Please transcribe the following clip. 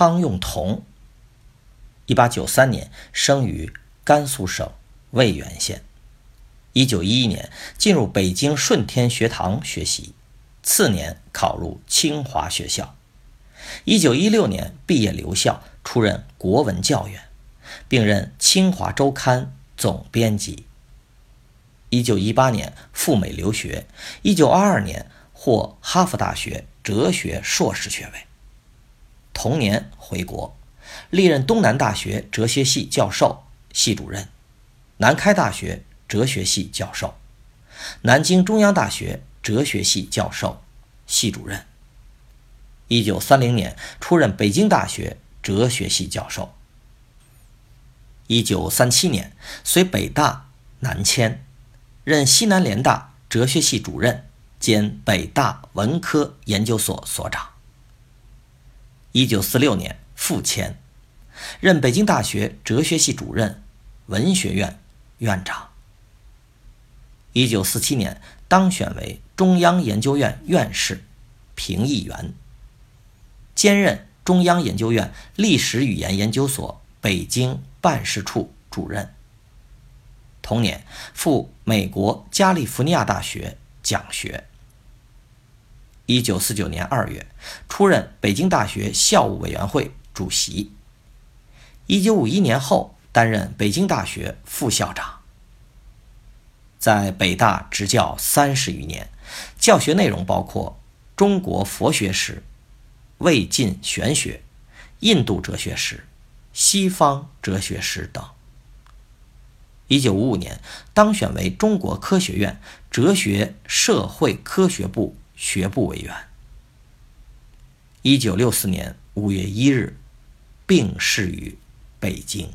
汤用同。一八九三年生于甘肃省渭源县。一九一一年进入北京顺天学堂学习，次年考入清华学校。一九一六年毕业留校，出任国文教员，并任《清华周刊》总编辑。一九一八年赴美留学，一九二二年获哈佛大学哲学硕士学位。同年回国，历任东南大学哲学系教授、系主任，南开大学哲学系教授，南京中央大学哲学系教授、系主任。一九三零年出任北京大学哲学系教授。一九三七年随北大南迁。任西南联大哲学系主任兼北大文科研究所所长。一九四六年复迁，任北京大学哲学系主任、文学院院长。一九四七年当选为中央研究院院士、评议员，兼任中央研究院历史语言研究所北京办事处主任。同年赴美国加利福尼亚大学讲学。一九四九年二月出任北京大学校务委员会主席。一九五一年后担任北京大学副校长。在北大执教三十余年，教学内容包括中国佛学史、魏晋玄学、印度哲学史、西方哲学史等。一九五五年当选为中国科学院哲学社会科学部学部委员。一九六四年五月一日，病逝于北京。